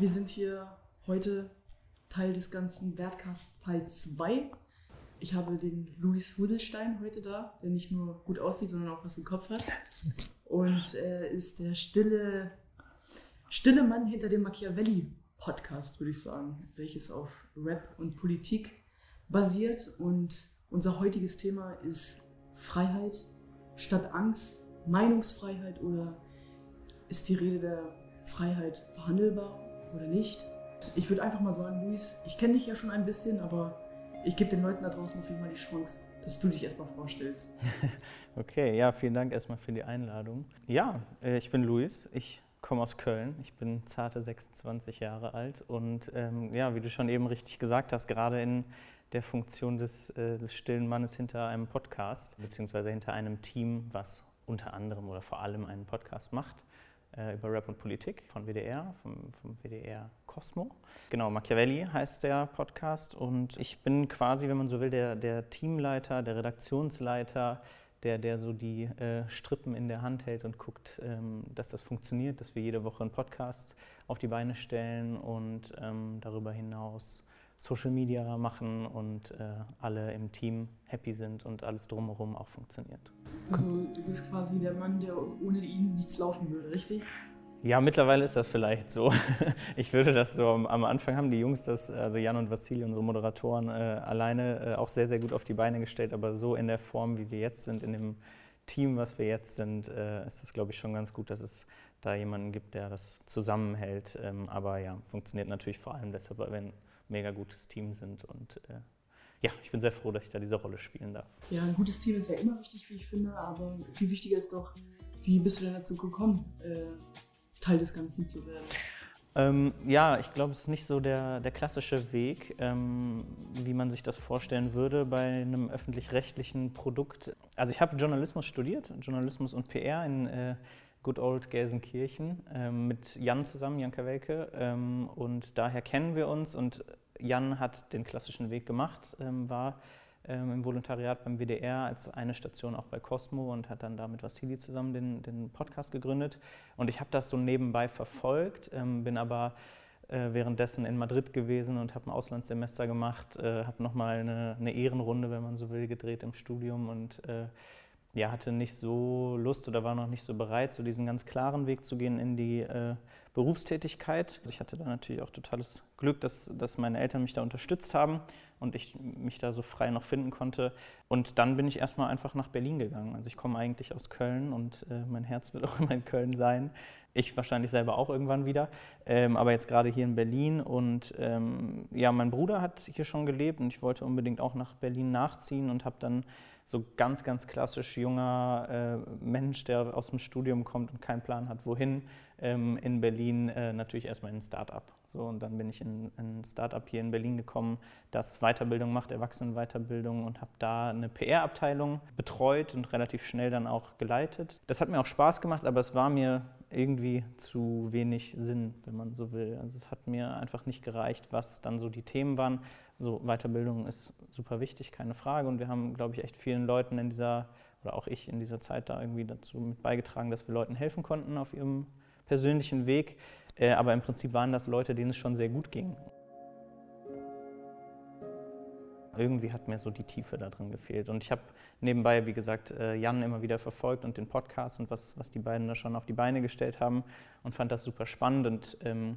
wir sind hier heute Teil des ganzen Wertcast Teil 2. Ich habe den Luis Huselstein heute da, der nicht nur gut aussieht, sondern auch was im Kopf hat. Und er ist der stille, stille Mann hinter dem Machiavelli-Podcast, würde ich sagen, welches auf Rap und Politik basiert. Und unser heutiges Thema ist Freiheit statt Angst, Meinungsfreiheit oder ist die Rede der Freiheit verhandelbar oder nicht? Ich würde einfach mal sagen, Luis, ich kenne dich ja schon ein bisschen, aber ich gebe den Leuten da draußen auf jeden Fall die Chance, dass du dich erstmal vorstellst. okay, ja, vielen Dank erstmal für die Einladung. Ja, äh, ich bin Luis, ich komme aus Köln, ich bin zarte 26 Jahre alt und ähm, ja, wie du schon eben richtig gesagt hast, gerade in der Funktion des, äh, des stillen Mannes hinter einem Podcast, beziehungsweise hinter einem Team, was unter anderem oder vor allem einen Podcast macht äh, über Rap und Politik von WDR, vom, vom WDR Cosmo. Genau, Machiavelli heißt der Podcast und ich bin quasi, wenn man so will, der, der Teamleiter, der Redaktionsleiter, der, der so die äh, Strippen in der Hand hält und guckt, ähm, dass das funktioniert, dass wir jede Woche einen Podcast auf die Beine stellen und ähm, darüber hinaus Social Media machen und äh, alle im Team happy sind und alles drumherum auch funktioniert. Also du bist quasi der Mann, der ohne ihn nichts laufen würde, richtig? Ja, mittlerweile ist das vielleicht so. Ich würde das so am Anfang haben die Jungs das, also Jan und Vassili, unsere Moderatoren, äh, alleine äh, auch sehr, sehr gut auf die Beine gestellt, aber so in der Form, wie wir jetzt sind, in dem Team, was wir jetzt sind, äh, ist das, glaube ich, schon ganz gut, dass es da jemanden gibt, der das zusammenhält. Ähm, aber ja, funktioniert natürlich vor allem deshalb, wenn mega gutes Team sind und äh, ja, ich bin sehr froh, dass ich da diese Rolle spielen darf. Ja, ein gutes Team ist ja immer wichtig, wie ich finde, aber viel wichtiger ist doch, wie bist du denn dazu gekommen, äh, Teil des Ganzen zu werden? Ähm, ja, ich glaube, es ist nicht so der, der klassische Weg, ähm, wie man sich das vorstellen würde bei einem öffentlich-rechtlichen Produkt. Also ich habe Journalismus studiert, Journalismus und PR in äh, Good Old Gelsenkirchen ähm, mit Jan zusammen, Jan Kawelke. Ähm, und daher kennen wir uns und Jan hat den klassischen Weg gemacht, ähm, war ähm, im Volontariat beim WDR als eine Station auch bei Cosmo und hat dann da mit Vassili zusammen den, den Podcast gegründet. Und ich habe das so nebenbei verfolgt, ähm, bin aber äh, währenddessen in Madrid gewesen und habe ein Auslandssemester gemacht, äh, habe nochmal eine, eine Ehrenrunde, wenn man so will, gedreht im Studium und äh, ja, hatte nicht so Lust oder war noch nicht so bereit, so diesen ganz klaren Weg zu gehen in die äh, Berufstätigkeit. Also ich hatte da natürlich auch totales Glück, dass, dass meine Eltern mich da unterstützt haben und ich mich da so frei noch finden konnte. Und dann bin ich erstmal einfach nach Berlin gegangen. Also ich komme eigentlich aus Köln und äh, mein Herz wird auch immer in Köln sein. Ich wahrscheinlich selber auch irgendwann wieder, ähm, aber jetzt gerade hier in Berlin. Und ähm, ja, mein Bruder hat hier schon gelebt und ich wollte unbedingt auch nach Berlin nachziehen und habe dann so ganz, ganz klassisch junger äh, Mensch, der aus dem Studium kommt und keinen Plan hat, wohin, ähm, in Berlin äh, natürlich erstmal in ein Start-up. So, und dann bin ich in, in ein Start-up hier in Berlin gekommen, das Weiterbildung macht, Erwachsenenweiterbildung und habe da eine PR-Abteilung betreut und relativ schnell dann auch geleitet. Das hat mir auch Spaß gemacht, aber es war mir irgendwie zu wenig Sinn, wenn man so will. Also es hat mir einfach nicht gereicht, was dann so die Themen waren. So Weiterbildung ist super wichtig, keine Frage. Und wir haben, glaube ich, echt vielen Leuten in dieser, oder auch ich in dieser Zeit da irgendwie dazu mit beigetragen, dass wir Leuten helfen konnten auf ihrem persönlichen Weg. Äh, aber im Prinzip waren das Leute, denen es schon sehr gut ging. Irgendwie hat mir so die Tiefe da drin gefehlt. Und ich habe nebenbei, wie gesagt, äh, Jan immer wieder verfolgt und den Podcast und was, was die beiden da schon auf die Beine gestellt haben und fand das super spannend. Und ähm,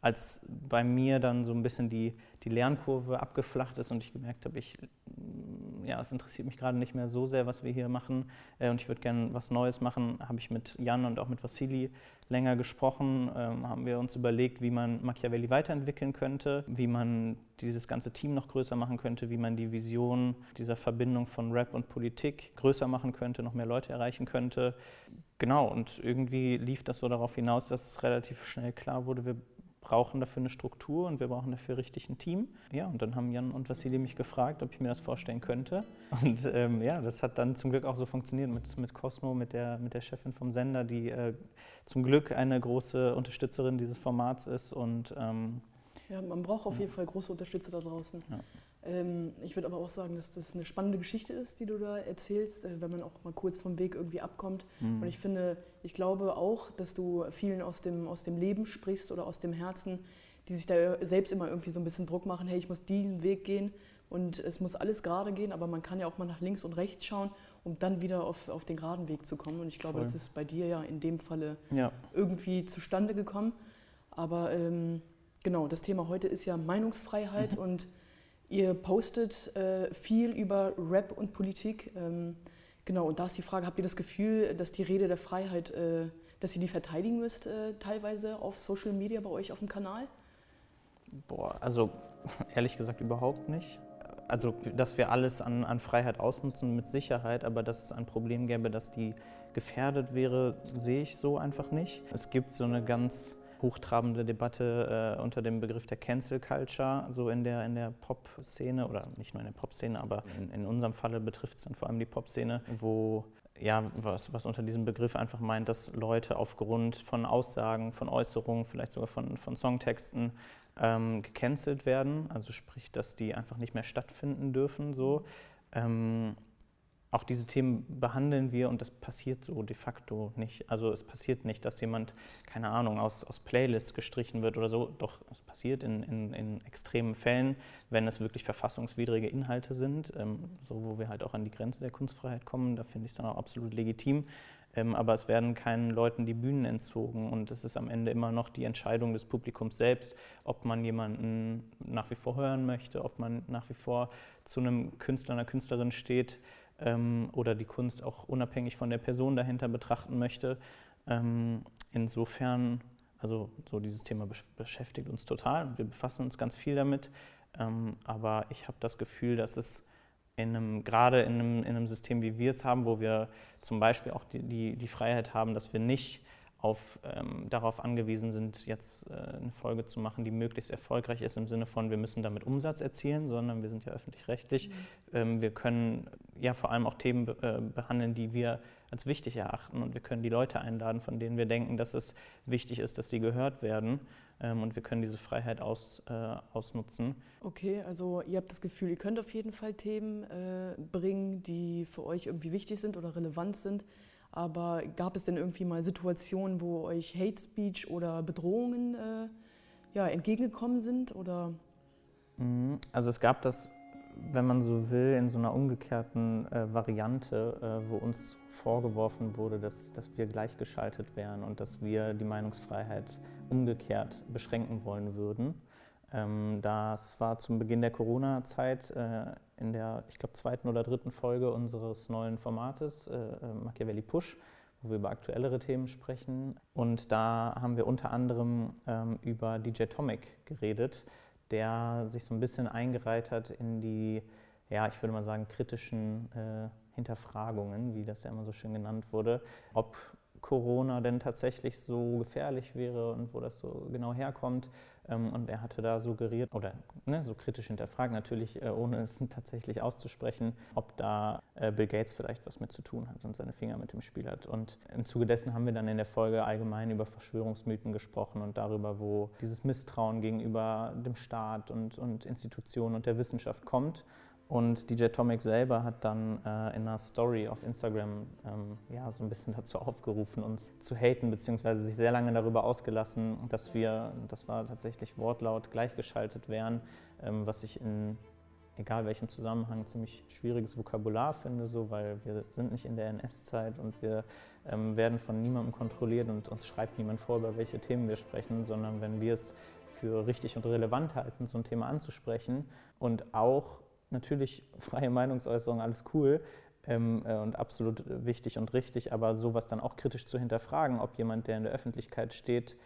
als bei mir dann so ein bisschen die, die Lernkurve abgeflacht ist und ich gemerkt habe, ich, ja, es interessiert mich gerade nicht mehr so sehr, was wir hier machen. Äh, und ich würde gerne was Neues machen, habe ich mit Jan und auch mit Vassili länger gesprochen, ähm, haben wir uns überlegt, wie man Machiavelli weiterentwickeln könnte, wie man dieses ganze Team noch größer machen könnte, wie man die Vision dieser Verbindung von Rap und Politik größer machen könnte, noch mehr Leute erreichen könnte. Genau, und irgendwie lief das so darauf hinaus, dass es relativ schnell klar wurde, wir brauchen dafür eine Struktur und wir brauchen dafür richtig ein Team. Ja, und dann haben Jan und Vassili mich gefragt, ob ich mir das vorstellen könnte. Und ähm, ja, das hat dann zum Glück auch so funktioniert mit, mit Cosmo, mit der, mit der Chefin vom Sender, die äh, zum Glück eine große Unterstützerin dieses Formats ist. Und, ähm, ja, man braucht auf ja. jeden Fall große Unterstützer da draußen. Ja. Ähm, ich würde aber auch sagen, dass das eine spannende Geschichte ist, die du da erzählst, äh, wenn man auch mal kurz vom Weg irgendwie abkommt. Mhm. Und ich finde, ich glaube auch, dass du vielen aus dem, aus dem Leben sprichst oder aus dem Herzen, die sich da selbst immer irgendwie so ein bisschen Druck machen, hey, ich muss diesen Weg gehen und es muss alles gerade gehen, aber man kann ja auch mal nach links und rechts schauen, um dann wieder auf, auf den geraden Weg zu kommen. Und ich glaube, Voll. das ist bei dir ja in dem Falle ja. irgendwie zustande gekommen. Aber ähm, genau, das Thema heute ist ja Meinungsfreiheit mhm. und Ihr postet äh, viel über Rap und Politik. Ähm, genau, und da ist die Frage, habt ihr das Gefühl, dass die Rede der Freiheit, äh, dass ihr die verteidigen müsst, äh, teilweise auf Social Media bei euch auf dem Kanal? Boah, also ehrlich gesagt überhaupt nicht. Also, dass wir alles an, an Freiheit ausnutzen, mit Sicherheit, aber dass es ein Problem gäbe, dass die gefährdet wäre, sehe ich so einfach nicht. Es gibt so eine ganz hochtrabende Debatte äh, unter dem Begriff der Cancel Culture, so in der, in der Pop-Szene oder nicht nur in der Pop-Szene, aber in, in unserem Falle betrifft es dann vor allem die Pop-Szene, wo ja, was, was unter diesem Begriff einfach meint, dass Leute aufgrund von Aussagen, von Äußerungen, vielleicht sogar von, von Songtexten ähm, gecancelt werden. Also sprich, dass die einfach nicht mehr stattfinden dürfen. So. Ähm, auch diese Themen behandeln wir und das passiert so de facto nicht. Also es passiert nicht, dass jemand, keine Ahnung, aus, aus Playlists gestrichen wird oder so. Doch, es passiert in, in, in extremen Fällen, wenn es wirklich verfassungswidrige Inhalte sind, ähm, so wo wir halt auch an die Grenze der Kunstfreiheit kommen. Da finde ich es dann auch absolut legitim. Ähm, aber es werden keinen Leuten die Bühnen entzogen und es ist am Ende immer noch die Entscheidung des Publikums selbst, ob man jemanden nach wie vor hören möchte, ob man nach wie vor zu einem Künstler, einer Künstlerin steht ähm, oder die Kunst auch unabhängig von der Person dahinter betrachten möchte. Ähm, insofern, also so dieses Thema beschäftigt uns total und wir befassen uns ganz viel damit. Ähm, aber ich habe das Gefühl, dass es in einem, gerade in einem, in einem System, wie wir es haben, wo wir zum Beispiel auch die, die, die Freiheit haben, dass wir nicht auf, ähm, darauf angewiesen sind, jetzt äh, eine Folge zu machen, die möglichst erfolgreich ist im Sinne von, wir müssen damit Umsatz erzielen, sondern wir sind ja öffentlich-rechtlich. Mhm. Ähm, wir können ja vor allem auch Themen äh, behandeln, die wir als wichtig erachten und wir können die Leute einladen, von denen wir denken, dass es wichtig ist, dass sie gehört werden ähm, und wir können diese Freiheit aus, äh, ausnutzen. Okay, also ihr habt das Gefühl, ihr könnt auf jeden Fall Themen äh, bringen, die für euch irgendwie wichtig sind oder relevant sind. Aber gab es denn irgendwie mal Situationen, wo euch Hate Speech oder Bedrohungen äh, ja, entgegengekommen sind? Oder? Mhm. Also es gab das, wenn man so will, in so einer umgekehrten äh, Variante, äh, wo uns vorgeworfen wurde, dass, dass wir gleichgeschaltet wären und dass wir die Meinungsfreiheit umgekehrt beschränken wollen würden. Ähm, das war zum Beginn der Corona-Zeit äh, in der, ich glaube, zweiten oder dritten Folge unseres neuen Formates, äh, äh, Machiavelli Push, wo wir über aktuellere Themen sprechen. Und da haben wir unter anderem ähm, über DJ Tomic geredet, der sich so ein bisschen eingereiht hat in die, ja, ich würde mal sagen, kritischen Hinterfragungen, wie das ja immer so schön genannt wurde, ob Corona denn tatsächlich so gefährlich wäre und wo das so genau herkommt. Ähm, und er hatte da suggeriert oder ne, so kritisch hinterfragt, natürlich äh, ohne es tatsächlich auszusprechen, ob da äh, Bill Gates vielleicht was mit zu tun hat und seine Finger mit dem Spiel hat. Und im Zuge dessen haben wir dann in der Folge allgemein über Verschwörungsmythen gesprochen und darüber, wo dieses Misstrauen gegenüber dem Staat und, und Institutionen und der Wissenschaft kommt und DJ Tomic selber hat dann äh, in einer Story auf Instagram ähm, ja, so ein bisschen dazu aufgerufen, uns zu haten, beziehungsweise sich sehr lange darüber ausgelassen, dass wir, das war tatsächlich Wortlaut, gleichgeschaltet wären, ähm, was ich in egal welchem Zusammenhang ziemlich schwieriges Vokabular finde, so, weil wir sind nicht in der NS-Zeit und wir ähm, werden von niemandem kontrolliert und uns schreibt niemand vor, über welche Themen wir sprechen, sondern wenn wir es für richtig und relevant halten, so ein Thema anzusprechen und auch natürlich freie Meinungsäußerung, alles cool ähm, äh, und absolut wichtig und richtig, aber sowas dann auch kritisch zu hinterfragen, ob jemand, der in der Öffentlichkeit steht,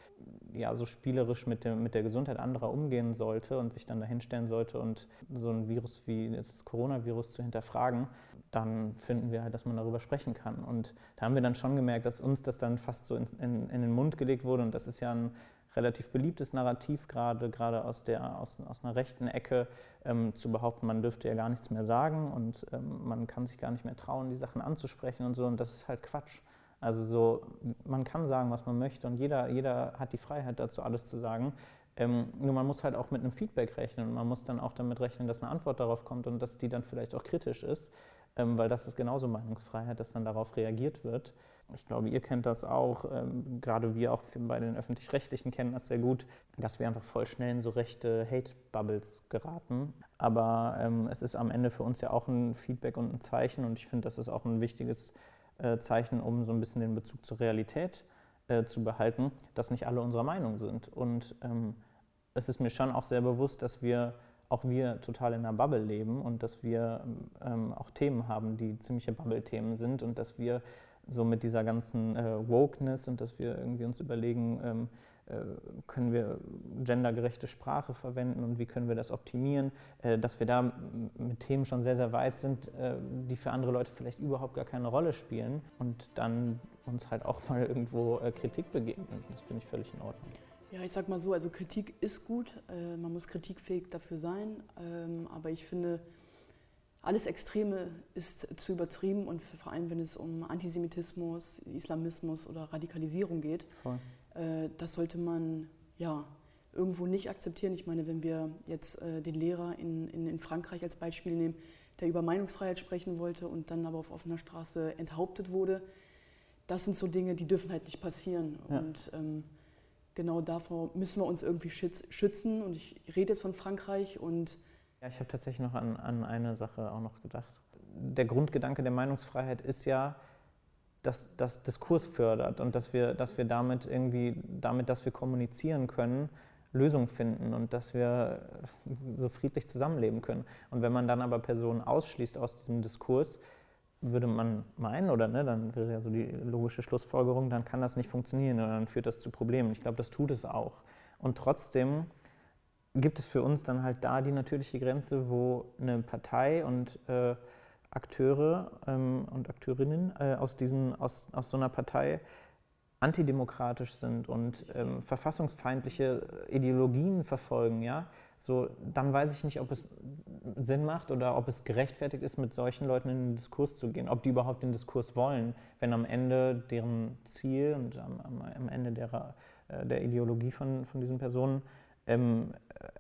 ja so spielerisch mit, dem, mit der Gesundheit anderer umgehen sollte und sich dann dahinstellen sollte und so ein Virus wie das Coronavirus zu hinterfragen, dann finden wir halt, dass man darüber sprechen kann. Und da haben wir dann schon gemerkt, dass uns das dann fast so in, in, in den Mund gelegt wurde und das ist ja ein relativ beliebtes Narrativ, gerade, gerade aus, der, aus, aus einer rechten Ecke, ähm, zu behaupten, man dürfte ja gar nichts mehr sagen und ähm, man kann sich gar nicht mehr trauen, die Sachen anzusprechen und so. Und das ist halt Quatsch. Also so, man kann sagen, was man möchte und jeder, jeder hat die Freiheit dazu, alles zu sagen. Ähm, nur man muss halt auch mit einem Feedback rechnen und man muss dann auch damit rechnen, dass eine Antwort darauf kommt und dass die dann vielleicht auch kritisch ist, ähm, weil das ist genauso Meinungsfreiheit, dass dann darauf reagiert wird. Ich glaube, ihr kennt das auch, ähm, gerade wir auch bei den Öffentlich-Rechtlichen kennen das sehr gut, dass wir einfach voll schnell in so rechte Hate-Bubbles geraten. Aber ähm, es ist am Ende für uns ja auch ein Feedback und ein Zeichen und ich finde, das ist auch ein wichtiges äh, Zeichen, um so ein bisschen den Bezug zur Realität äh, zu behalten, dass nicht alle unserer Meinung sind. Und ähm, es ist mir schon auch sehr bewusst, dass wir auch wir total in einer Bubble leben und dass wir ähm, auch Themen haben, die ziemliche Bubble-Themen sind und dass wir so mit dieser ganzen äh, Wokeness und dass wir irgendwie uns überlegen, ähm, äh, können wir gendergerechte Sprache verwenden und wie können wir das optimieren, äh, dass wir da mit Themen schon sehr, sehr weit sind, äh, die für andere Leute vielleicht überhaupt gar keine Rolle spielen und dann uns halt auch mal irgendwo äh, Kritik begegnen. Das finde ich völlig in Ordnung. Ja, ich sag mal so, also Kritik ist gut, äh, man muss kritikfähig dafür sein, ähm, aber ich finde, alles Extreme ist zu übertrieben und vor allem, wenn es um Antisemitismus, Islamismus oder Radikalisierung geht, äh, das sollte man ja irgendwo nicht akzeptieren. Ich meine, wenn wir jetzt äh, den Lehrer in, in, in, Frankreich als Beispiel nehmen, der über Meinungsfreiheit sprechen wollte und dann aber auf offener Straße enthauptet wurde, das sind so Dinge, die dürfen halt nicht passieren. Ja. Und ähm, genau davor müssen wir uns irgendwie schützen. Und ich rede jetzt von Frankreich und ja, ich habe tatsächlich noch an, an eine Sache auch noch gedacht. Der Grundgedanke der Meinungsfreiheit ist ja, dass das Diskurs fördert und dass wir, dass wir damit irgendwie, damit, dass wir kommunizieren können, Lösungen finden und dass wir so friedlich zusammenleben können. Und wenn man dann aber Personen ausschließt aus diesem Diskurs, würde man meinen, oder ne, dann wäre ja so die logische Schlussfolgerung, dann kann das nicht funktionieren oder dann führt das zu Problemen. Ich glaube, das tut es auch. Und trotzdem gibt es für uns dann halt da die natürliche Grenze, wo eine Partei und äh, Akteure ähm, und Akteurinnen äh, aus, diesem, aus, aus so einer Partei antidemokratisch sind und ähm, verfassungsfeindliche Ideologien verfolgen, ja, so, dann weiß ich nicht, ob es Sinn macht oder ob es gerechtfertigt ist, mit solchen Leuten in den Diskurs zu gehen, ob die überhaupt den Diskurs wollen, wenn am Ende deren Ziel und am, am Ende der, äh, der Ideologie von, von diesen Personen ähm,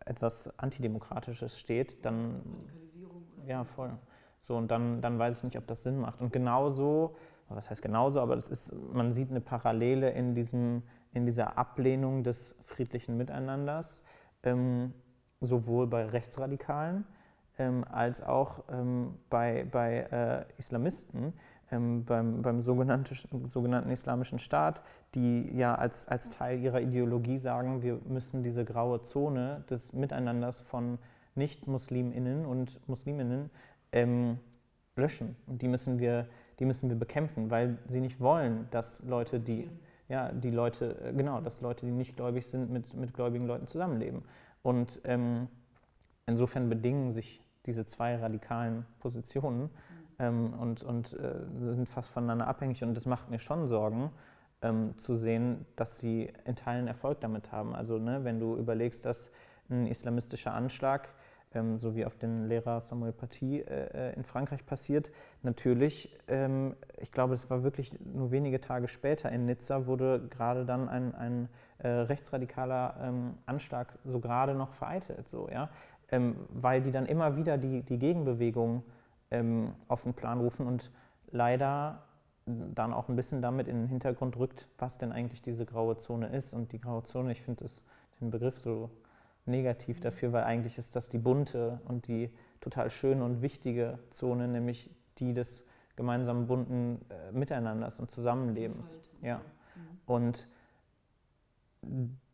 etwas Antidemokratisches steht, dann. Ja, voll. So, und dann, dann weiß ich nicht, ob das Sinn macht. Und genauso, was heißt genauso, aber das ist, man sieht eine Parallele in, diesem, in dieser Ablehnung des friedlichen Miteinanders, ähm, sowohl bei Rechtsradikalen ähm, als auch ähm, bei, bei äh, Islamisten, ähm, beim, beim sogenannten, sogenannten Islamischen Staat, die ja als, als Teil ihrer Ideologie sagen, wir müssen diese graue Zone des Miteinanders von Nicht-MuslimInnen und Musliminnen ähm, löschen. Und die müssen, wir, die müssen wir bekämpfen, weil sie nicht wollen, dass Leute, die, ja, die Leute, äh, genau, dass Leute, die nicht gläubig sind, mit, mit gläubigen Leuten zusammenleben. Und ähm, insofern bedingen sich diese zwei radikalen Positionen ähm, und, und äh, sind fast voneinander abhängig. Und das macht mir schon Sorgen, ähm, zu sehen, dass sie in Teilen Erfolg damit haben. Also ne, wenn du überlegst, dass ein islamistischer Anschlag, ähm, so wie auf den Lehrer Samuel Paty äh, äh, in Frankreich passiert, natürlich, ähm, ich glaube, es war wirklich nur wenige Tage später in Nizza, wurde gerade dann ein, ein äh, rechtsradikaler ähm, Anschlag so gerade noch vereitelt, so, ja? Ähm, weil die dann immer wieder die, die Gegenbewegung ähm, auf den Plan rufen und leider dann auch ein bisschen damit in den Hintergrund rückt, was denn eigentlich diese graue Zone ist. Und die graue Zone, ich finde den Begriff so negativ dafür, weil eigentlich ist das die bunte und die total schöne und wichtige Zone, nämlich die des gemeinsamen bunten äh, Miteinanders und Zusammenlebens. Ja. Mhm. Und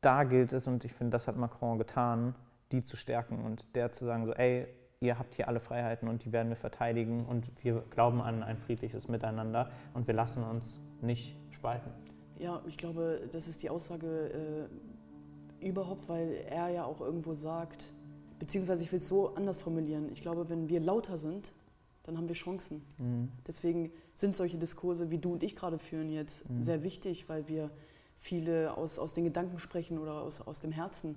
da gilt es, und ich finde, das hat Macron getan, die zu stärken und der zu sagen, so, ey, ihr habt hier alle Freiheiten und die werden wir verteidigen und wir glauben an ein friedliches Miteinander und wir lassen uns nicht spalten. Ja, ich glaube, das ist die Aussage äh, überhaupt, weil er ja auch irgendwo sagt, beziehungsweise ich will es so anders formulieren, ich glaube, wenn wir lauter sind, dann haben wir Chancen. Mhm. Deswegen sind solche Diskurse, wie du und ich gerade führen, jetzt mhm. sehr wichtig, weil wir viele aus, aus den Gedanken sprechen oder aus, aus dem Herzen.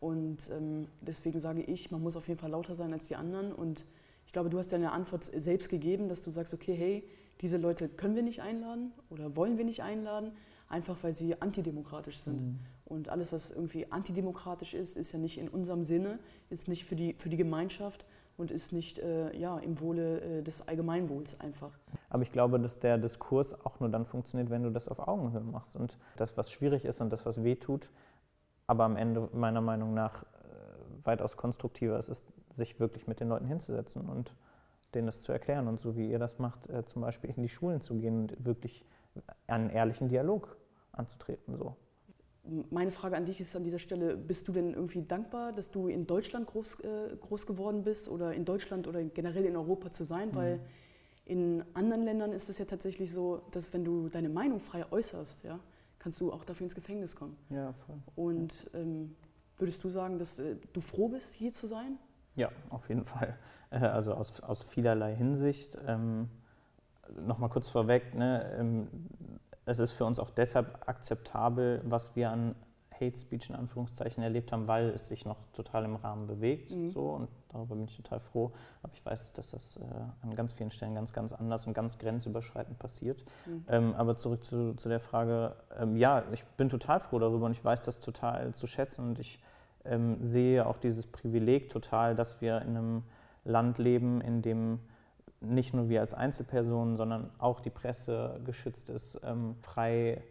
Und ähm, deswegen sage ich, man muss auf jeden Fall lauter sein als die anderen. Und ich glaube, du hast ja eine Antwort selbst gegeben, dass du sagst, okay, hey, diese Leute können wir nicht einladen oder wollen wir nicht einladen, einfach weil sie antidemokratisch sind. Mhm. Und alles, was irgendwie antidemokratisch ist, ist ja nicht in unserem Sinne, ist nicht für die, für die Gemeinschaft und ist nicht äh, ja, im Wohle äh, des Allgemeinwohls einfach. Aber ich glaube, dass der Diskurs auch nur dann funktioniert, wenn du das auf Augenhöhe machst. Und das, was schwierig ist und das, was weh tut, aber am Ende meiner Meinung nach äh, weitaus konstruktiver ist, ist, sich wirklich mit den Leuten hinzusetzen und denen das zu erklären. Und so wie ihr das macht, äh, zum Beispiel in die Schulen zu gehen und wirklich einen ehrlichen Dialog anzutreten. So. Meine Frage an dich ist an dieser Stelle, bist du denn irgendwie dankbar, dass du in Deutschland groß, äh, groß geworden bist oder in Deutschland oder generell in Europa zu sein? Mhm. Weil in anderen Ländern ist es ja tatsächlich so, dass wenn du deine Meinung frei äußerst, ja, kannst du auch dafür ins Gefängnis kommen. Ja, voll. Und ähm, würdest du sagen, dass äh, du froh bist, hier zu sein? Ja, auf jeden Fall. Äh, also aus, aus vielerlei Hinsicht. Ähm, Nochmal kurz vorweg, ne, ähm, es ist für uns auch deshalb akzeptabel, was wir an Hate Speech in Anführungszeichen erlebt haben, weil es sich noch total im Rahmen bewegt. Mhm. So, und darüber bin ich total froh. Aber ich weiß, dass das äh, an ganz vielen Stellen ganz, ganz anders und ganz grenzüberschreitend passiert. Mhm. Ähm, aber zurück zu, zu der Frage, ähm, ja, ich bin total froh darüber und ich weiß das total zu schätzen und ich ähm, sehe auch dieses Privileg total, dass wir in einem Land leben, in dem nicht nur wir als Einzelpersonen, sondern auch die Presse geschützt ist, ähm, frei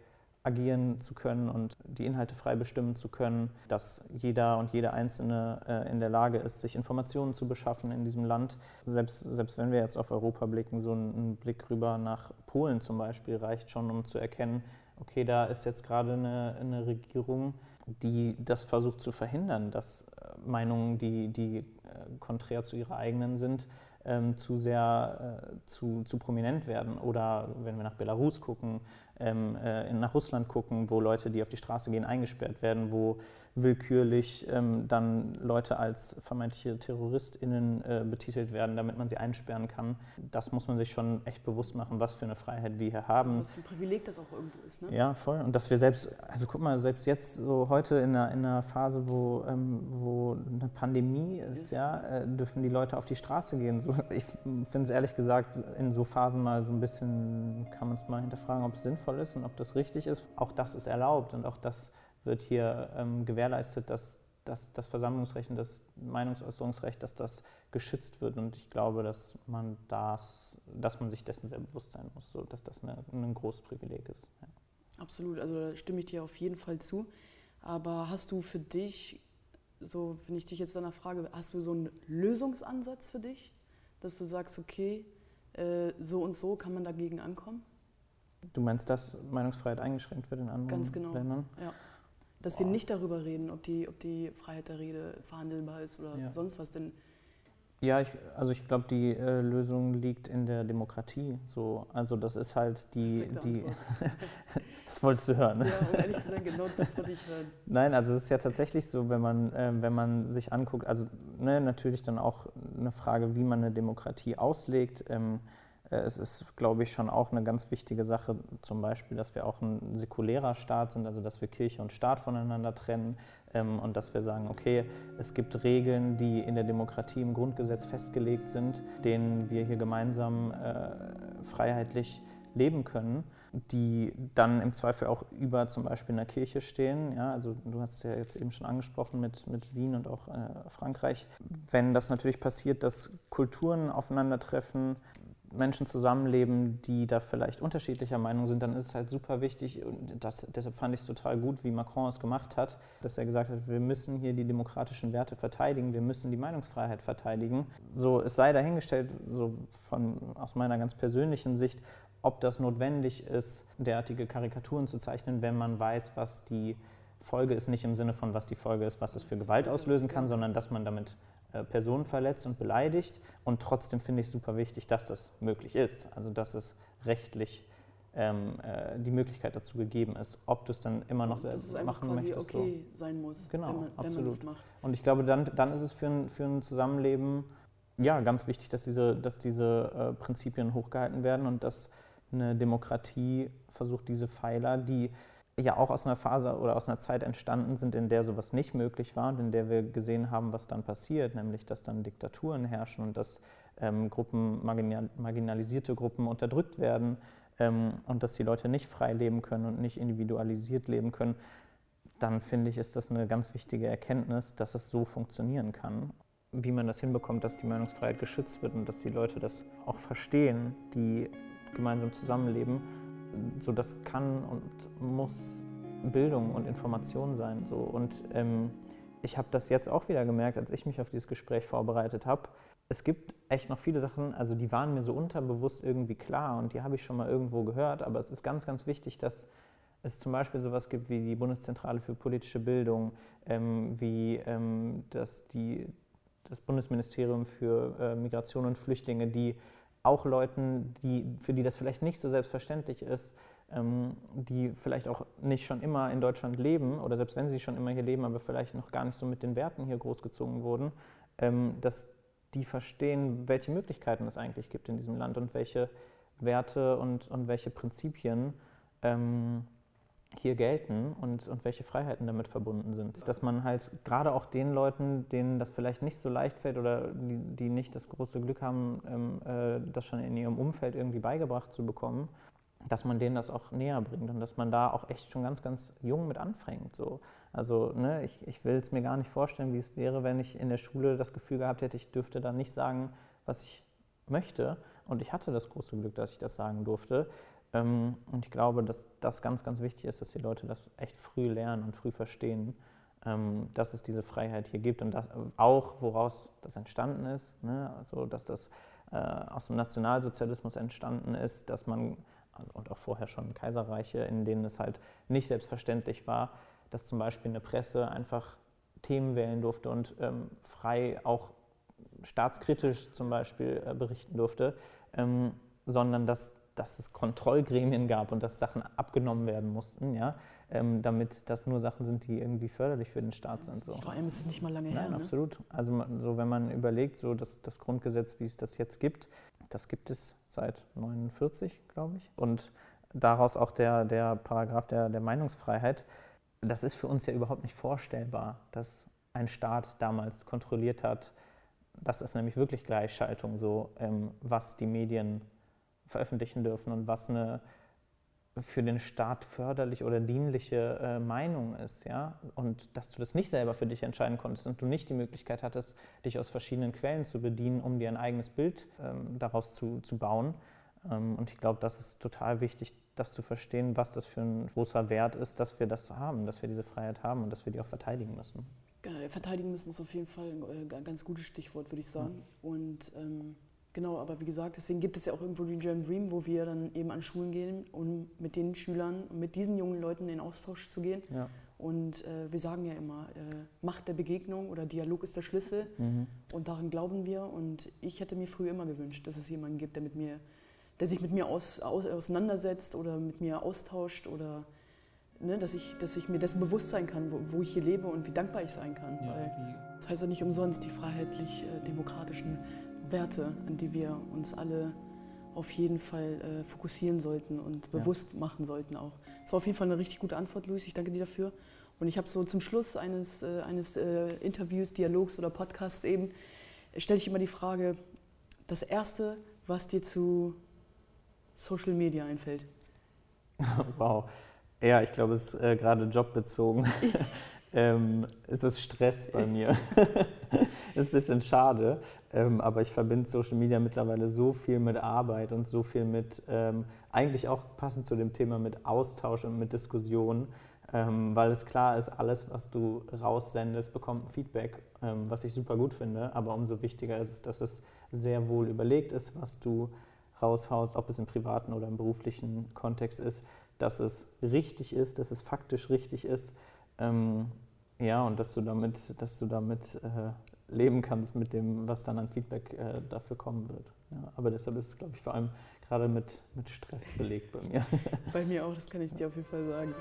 agieren zu können und die Inhalte frei bestimmen zu können, dass jeder und jede Einzelne äh, in der Lage ist, sich Informationen zu beschaffen in diesem Land. Selbst, selbst wenn wir jetzt auf Europa blicken, so ein, Blick rüber nach Polen zum Beispiel reicht schon, um zu erkennen, okay, da ist jetzt gerade eine, eine Regierung, die das versucht zu verhindern, dass äh, Meinungen, die, die äh, konträr zu ihrer eigenen sind, ähm, zu sehr äh, zu, zu prominent werden. Oder wenn wir nach Belarus gucken, ähm, äh, nach Russland gucken, wo Leute, die auf die Straße gehen, eingesperrt werden, wo willkürlich ähm, dann Leute als vermeintliche TerroristInnen äh, betitelt werden, damit man sie einsperren kann. Das muss man sich schon echt bewusst machen, was für eine Freiheit wir hier haben. Also was für ein Privileg das auch irgendwo ist, ne? Ja, voll. Und dass wir selbst, also guck mal, selbst jetzt so heute in einer, in einer Phase, wo, ähm, wo eine Pandemie ist, ist ja, äh, dürfen die Leute auf die Straße gehen. So, ich finde es ehrlich gesagt in so Phasen mal so ein bisschen, kann man es mal hinterfragen, ob es sinnvoll ist und ob das richtig ist. Auch das ist erlaubt und auch das wird hier ähm, gewährleistet, dass, dass das Versammlungsrecht und das Meinungsäußerungsrecht, dass das geschützt wird. Und ich glaube, dass man das, dass man sich dessen sehr bewusst sein muss, so, dass das eine, ein großes Privileg ist. Ja. Absolut, also da stimme ich dir auf jeden Fall zu. Aber hast du für dich, so wenn ich dich jetzt danach frage, hast du so einen Lösungsansatz für dich, dass du sagst, okay, äh, so und so kann man dagegen ankommen? Du meinst, dass Meinungsfreiheit eingeschränkt wird in anderen Ganz genau. Ländern? Ja dass wir nicht darüber reden, ob die, ob die Freiheit der Rede verhandelbar ist oder ja. sonst was. Denn ja, ich, also ich glaube, die äh, Lösung liegt in der Demokratie. So, also das ist halt die, die das wolltest du hören. Ja, um ehrlich zu sein, genau das wollte ich hören. Nein, also es ist ja tatsächlich so, wenn man, äh, wenn man sich anguckt, also ne, natürlich dann auch eine Frage, wie man eine Demokratie auslegt. Ähm, äh, es ist, glaube ich, schon auch eine ganz wichtige Sache, zum Beispiel, dass wir auch ein säkulärer Staat sind, also dass wir Kirche und Staat voneinander trennen ähm, und dass wir sagen, okay, es gibt Regeln, die in der Demokratie im Grundgesetz festgelegt sind, denen wir hier gemeinsam äh, freiheitlich leben können, die dann im Zweifel auch über zum Beispiel einer Kirche stehen. Ja, also du hast ja jetzt eben schon angesprochen mit, mit Wien und auch äh, Frankreich. Wenn das natürlich passiert, dass Kulturen aufeinandertreffen, Menschen zusammenleben, die da vielleicht unterschiedlicher Meinung sind, dann ist es halt super wichtig, und das, deshalb fand ich es total gut, wie Macron es gemacht hat, dass er gesagt hat, wir müssen hier die demokratischen Werte verteidigen, wir müssen die Meinungsfreiheit verteidigen. So, es sei dahingestellt, so von, aus meiner ganz persönlichen Sicht, ob das notwendig ist, derartige Karikaturen zu zeichnen, wenn man weiß, was die Folge ist, nicht im Sinne von, was die Folge ist, was es für Gewalt auslösen kann, sondern dass man damit äh, Personen verletzt und beleidigt. Und trotzdem finde ich es super wichtig, dass das möglich ist. Also dass es rechtlich ähm, äh, die Möglichkeit dazu gegeben ist, ob du es dann immer noch dass es machen quasi möchtest. okay so. sein muss, genau, wenn, man, absolut. wenn man das macht. Und ich glaube, dann, dann ist es für ein, für ein Zusammenleben ja, ganz wichtig, dass diese, dass diese äh, Prinzipien hochgehalten werden und dass eine Demokratie versucht, diese Pfeiler, die ja auch aus einer Phase oder aus einer Zeit entstanden sind, in der sowas nicht möglich war und in der wir gesehen haben, was dann passiert, nämlich dass dann Diktaturen herrschen und dass ähm, Gruppen, marginalisierte Gruppen unterdrückt werden ähm, und dass die Leute nicht frei leben können und nicht individualisiert leben können. dann finde ich, ist das eine ganz wichtige Erkenntnis, dass es so funktionieren kann. Wie man das hinbekommt, dass die Meinungsfreiheit geschützt wird und dass die Leute das auch verstehen, die gemeinsam zusammenleben, so das kann und muss Bildung und Information sein. So. Und ähm, ich habe das jetzt auch wieder gemerkt, als ich mich auf dieses Gespräch vorbereitet habe. Es gibt echt noch viele Sachen, also die waren mir so unterbewusst irgendwie klar und die habe ich schon mal irgendwo gehört, aber es ist ganz, ganz wichtig, dass es zum Beispiel sowas gibt wie die Bundeszentrale für politische Bildung, ähm, wie ähm, das, die, das Bundesministerium für äh, Migration und Flüchtlinge, die auch Leuten, die, für die das vielleicht nicht so selbstverständlich ist, ähm, die vielleicht auch nicht schon immer in Deutschland leben oder selbst wenn sie schon immer hier leben, aber vielleicht noch gar nicht so mit den Werten hier großgezogen wurden, ähm, dass die verstehen, welche Möglichkeiten es eigentlich gibt in diesem Land und welche Werte und, und welche Prinzipien ähm, hier gelten und, und welche Freiheiten damit verbunden sind. Dass man halt gerade auch den Leuten, denen das vielleicht nicht so leicht fällt oder die, die nicht das große Glück haben, ähm, äh, das schon in ihrem Umfeld irgendwie beigebracht zu bekommen, dass man denen das auch näher bringt und dass man da auch echt schon ganz, ganz jung mit anfängt. So. Also ne, ich, ich will es mir gar nicht vorstellen, wie es wäre, wenn ich in der Schule das Gefühl gehabt hätte, ich dürfte da nicht sagen, was ich möchte. Und ich hatte das große Glück, dass ich das sagen durfte. Ähm, und ich glaube, dass das ganz, ganz wichtig ist, dass die Leute das echt früh lernen und früh verstehen, ähm, dass es diese Freiheit hier gibt und das auch, woraus das entstanden ist. Ne? Also, dass das äh, aus dem Nationalsozialismus entstanden ist, dass man, also, und auch vorher schon Kaiserreiche, in denen es halt nicht selbstverständlich war, dass zum Beispiel eine Presse einfach Themen wählen durfte und ähm, frei auch staatskritisch zum Beispiel äh, berichten durfte, ähm, sondern dass dass es Kontrollgremien gab und dass Sachen abgenommen werden mussten, ja, ähm, damit das nur Sachen sind, die irgendwie förderlich für den Staat sind. So. Vor allem ist es nicht mal lange Nein, her. Nein, absolut. Ne? Also so, wenn man überlegt, so das, das Grundgesetz, wie es das jetzt gibt, das gibt es seit 49, glaube ich. Und daraus auch der, der Paragraph der, der Meinungsfreiheit. Das ist für uns ja überhaupt nicht vorstellbar, dass ein Staat damals kontrolliert hat. Das ist nämlich wirklich Gleichschaltung, so ähm, was die Medien veröffentlichen dürfen und was eine für den Staat förderlich oder dienliche äh, Meinung ist, ja, und dass du das nicht selber für dich entscheiden konntest und du nicht die Möglichkeit hattest, dich aus verschiedenen Quellen zu bedienen, um dir ein eigenes Bild ähm, daraus zu, zu bauen. Ähm, und ich glaube, das ist total wichtig, das zu verstehen, was das für ein großer Wert ist, dass wir das haben, dass wir diese Freiheit haben und dass wir die auch verteidigen müssen. Verteidigen müssen ist auf jeden Fall ein äh, ganz gutes Stichwort, würde ich sagen. Ja. Und ähm Genau, aber wie gesagt, deswegen gibt es ja auch irgendwo den German Dream, wo wir dann eben an Schulen gehen, um mit den Schülern und mit diesen jungen Leuten in Austausch zu gehen. Ja. Und äh, wir sagen ja immer, äh, Macht der Begegnung oder Dialog ist der Schlüssel. Mhm. Und daran glauben wir. Und ich hätte mir früher immer gewünscht, dass es jemanden gibt, der, mit mir, der sich mit mir aus, aus, auseinandersetzt oder mit mir austauscht oder ne, dass, ich, dass ich mir dessen bewusst sein kann, wo, wo ich hier lebe und wie dankbar ich sein kann. Ja, Weil, das heißt ja nicht umsonst die freiheitlich-demokratischen äh, Werte, an die wir uns alle auf jeden Fall äh, fokussieren sollten und bewusst ja. machen sollten auch. Das war auf jeden Fall eine richtig gute Antwort, Luis. Ich danke dir dafür. Und ich habe so zum Schluss eines, äh, eines äh, Interviews, Dialogs oder Podcasts eben, stelle ich immer die Frage, das Erste, was dir zu Social Media einfällt. Wow. Ja, ich glaube, es ist äh, gerade jobbezogen. ähm, ist das Stress bei mir. ist ein bisschen schade, ähm, aber ich verbinde Social Media mittlerweile so viel mit Arbeit und so viel mit, ähm, eigentlich auch passend zu dem Thema mit Austausch und mit Diskussion, ähm, weil es klar ist, alles, was du raussendest, bekommt Feedback, ähm, was ich super gut finde, aber umso wichtiger ist es, dass es sehr wohl überlegt ist, was du raushaust, ob es im privaten oder im beruflichen Kontext ist, dass es richtig ist, dass es faktisch richtig ist ähm, ja, und dass du damit, dass du damit äh, leben kannst mit dem, was dann an Feedback äh, dafür kommen wird. Ja, aber deshalb ist es, glaube ich, vor allem gerade mit, mit Stress belegt bei mir. Bei mir auch, das kann ich dir auf jeden Fall sagen.